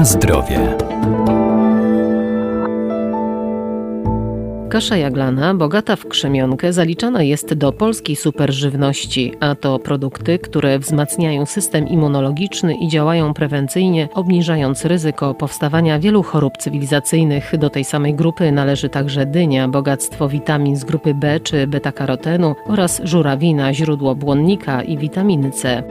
Na zdrowie. Kasza jaglana, bogata w krzemionkę, zaliczana jest do polskiej superżywności, a to produkty, które wzmacniają system immunologiczny i działają prewencyjnie, obniżając ryzyko powstawania wielu chorób cywilizacyjnych. Do tej samej grupy należy także dynia, bogactwo witamin z grupy B czy beta-karotenu oraz żurawina, źródło błonnika i witaminy C.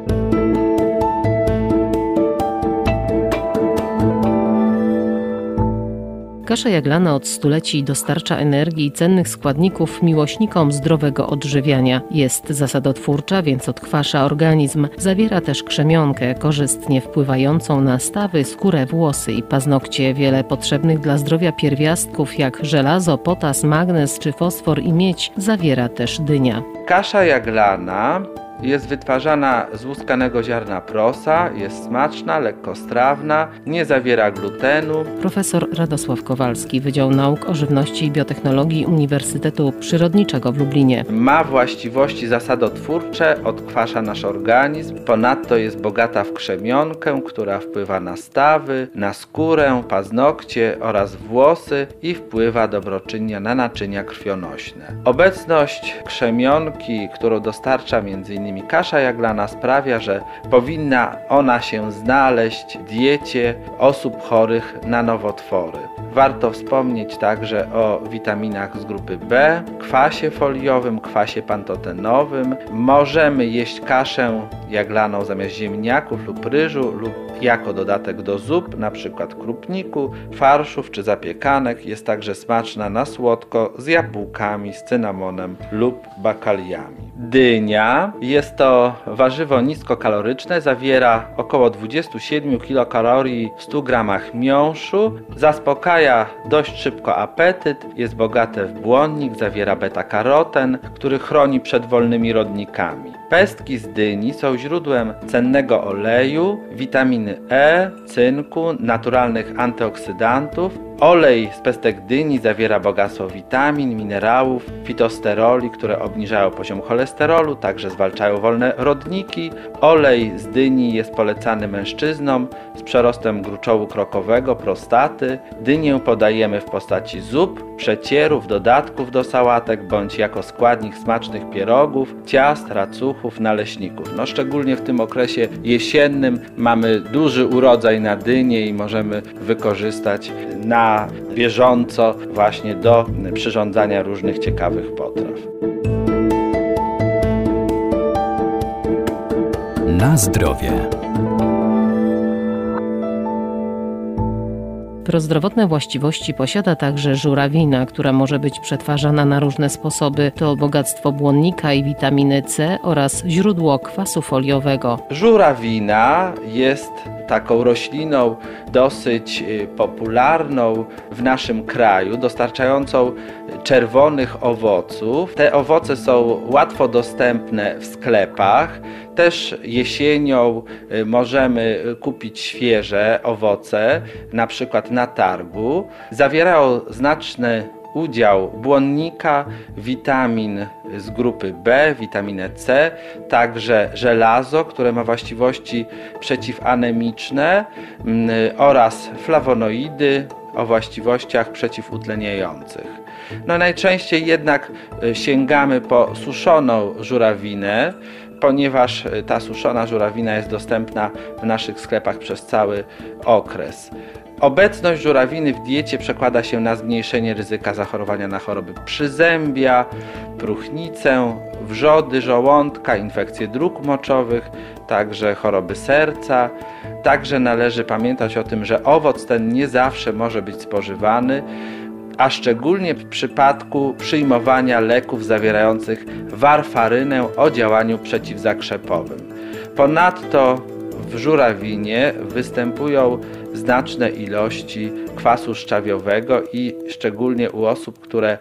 Kasza jaglana od stuleci dostarcza energii i cennych składników miłośnikom zdrowego odżywiania. Jest zasadotwórcza, więc odkwasza organizm. Zawiera też krzemionkę, korzystnie wpływającą na stawy, skórę, włosy i paznokcie. Wiele potrzebnych dla zdrowia pierwiastków jak żelazo, potas, magnez czy fosfor i miedź zawiera też dynia. Kasza jaglana jest wytwarzana z łuskanego ziarna prosa, jest smaczna, lekkostrawna, nie zawiera glutenu. Profesor Radosław Kowalski, Wydział Nauk o Żywności i Biotechnologii Uniwersytetu Przyrodniczego w Lublinie. Ma właściwości zasadotwórcze, odkwasza nasz organizm. Ponadto jest bogata w krzemionkę, która wpływa na stawy, na skórę, paznokcie oraz włosy i wpływa dobroczynnie na naczynia krwionośne. Obecność krzemionki, którą dostarcza m.in kasza jaglana sprawia, że powinna ona się znaleźć w diecie osób chorych na nowotwory. Warto wspomnieć także o witaminach z grupy B, kwasie foliowym, kwasie pantotenowym. Możemy jeść kaszę jaglaną zamiast ziemniaków lub ryżu lub jako dodatek do zup, np. krupniku, farszów czy zapiekanek. Jest także smaczna na słodko z jabłkami, z cynamonem lub bakaliami. Dynia jest to warzywo niskokaloryczne, zawiera około 27 kilokalorii w 100 gramach miąższu, zaspokaja dość szybko apetyt, jest bogate w błonnik, zawiera beta-karoten, który chroni przed wolnymi rodnikami. Pestki z dyni są źródłem cennego oleju, witaminy E, cynku, naturalnych antyoksydantów, Olej z pestek dyni zawiera bogactwo witamin, minerałów, fitosteroli, które obniżają poziom cholesterolu, także zwalczają wolne rodniki. Olej z dyni jest polecany mężczyznom z przerostem gruczołu krokowego, prostaty. Dynię podajemy w postaci zup, przecierów, dodatków do sałatek bądź jako składnik smacznych pierogów, ciast, racuchów, naleśników. No szczególnie w tym okresie jesiennym mamy duży urodzaj na dynie i możemy wykorzystać na bieżąco właśnie do przyrządzania różnych ciekawych potraw. Na zdrowie. Prozdrowotne właściwości posiada także żurawina, która może być przetwarzana na różne sposoby. To bogactwo błonnika i witaminy C oraz źródło kwasu foliowego. Żurawina jest taką rośliną dosyć y, popularną w naszym kraju, dostarczającą czerwonych owoców. Te owoce są łatwo dostępne w sklepach. Też jesienią y, możemy kupić świeże owoce, na przykład na targu. Zawierają znaczne udział błonnika, witamin z grupy B, witaminę C, także żelazo, które ma właściwości przeciwanemiczne mm, oraz flawonoidy o właściwościach przeciwutleniających. No najczęściej jednak y, sięgamy po suszoną żurawinę, ponieważ y, ta suszona żurawina jest dostępna w naszych sklepach przez cały okres. Obecność żurawiny w diecie przekłada się na zmniejszenie ryzyka zachorowania na choroby przyzębia, próchnicę, wrzody żołądka, infekcje dróg moczowych, także choroby serca. Także należy pamiętać o tym, że owoc ten nie zawsze może być spożywany, a szczególnie w przypadku przyjmowania leków zawierających warfarynę o działaniu przeciwzakrzepowym. Ponadto w żurawinie występują znaczne ilości kwasu szczawiowego i szczególnie u osób, które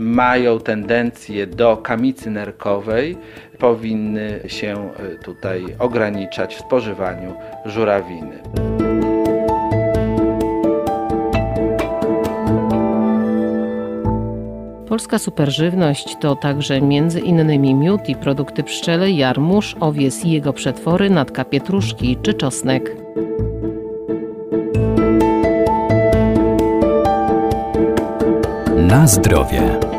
mają tendencję do kamicy nerkowej, powinny się e, tutaj ograniczać w spożywaniu żurawiny. Polska superżywność to także między innymi miód i produkty pszczele, jarmuż, owies i jego przetwory, natka pietruszki czy czosnek. Na zdrowie.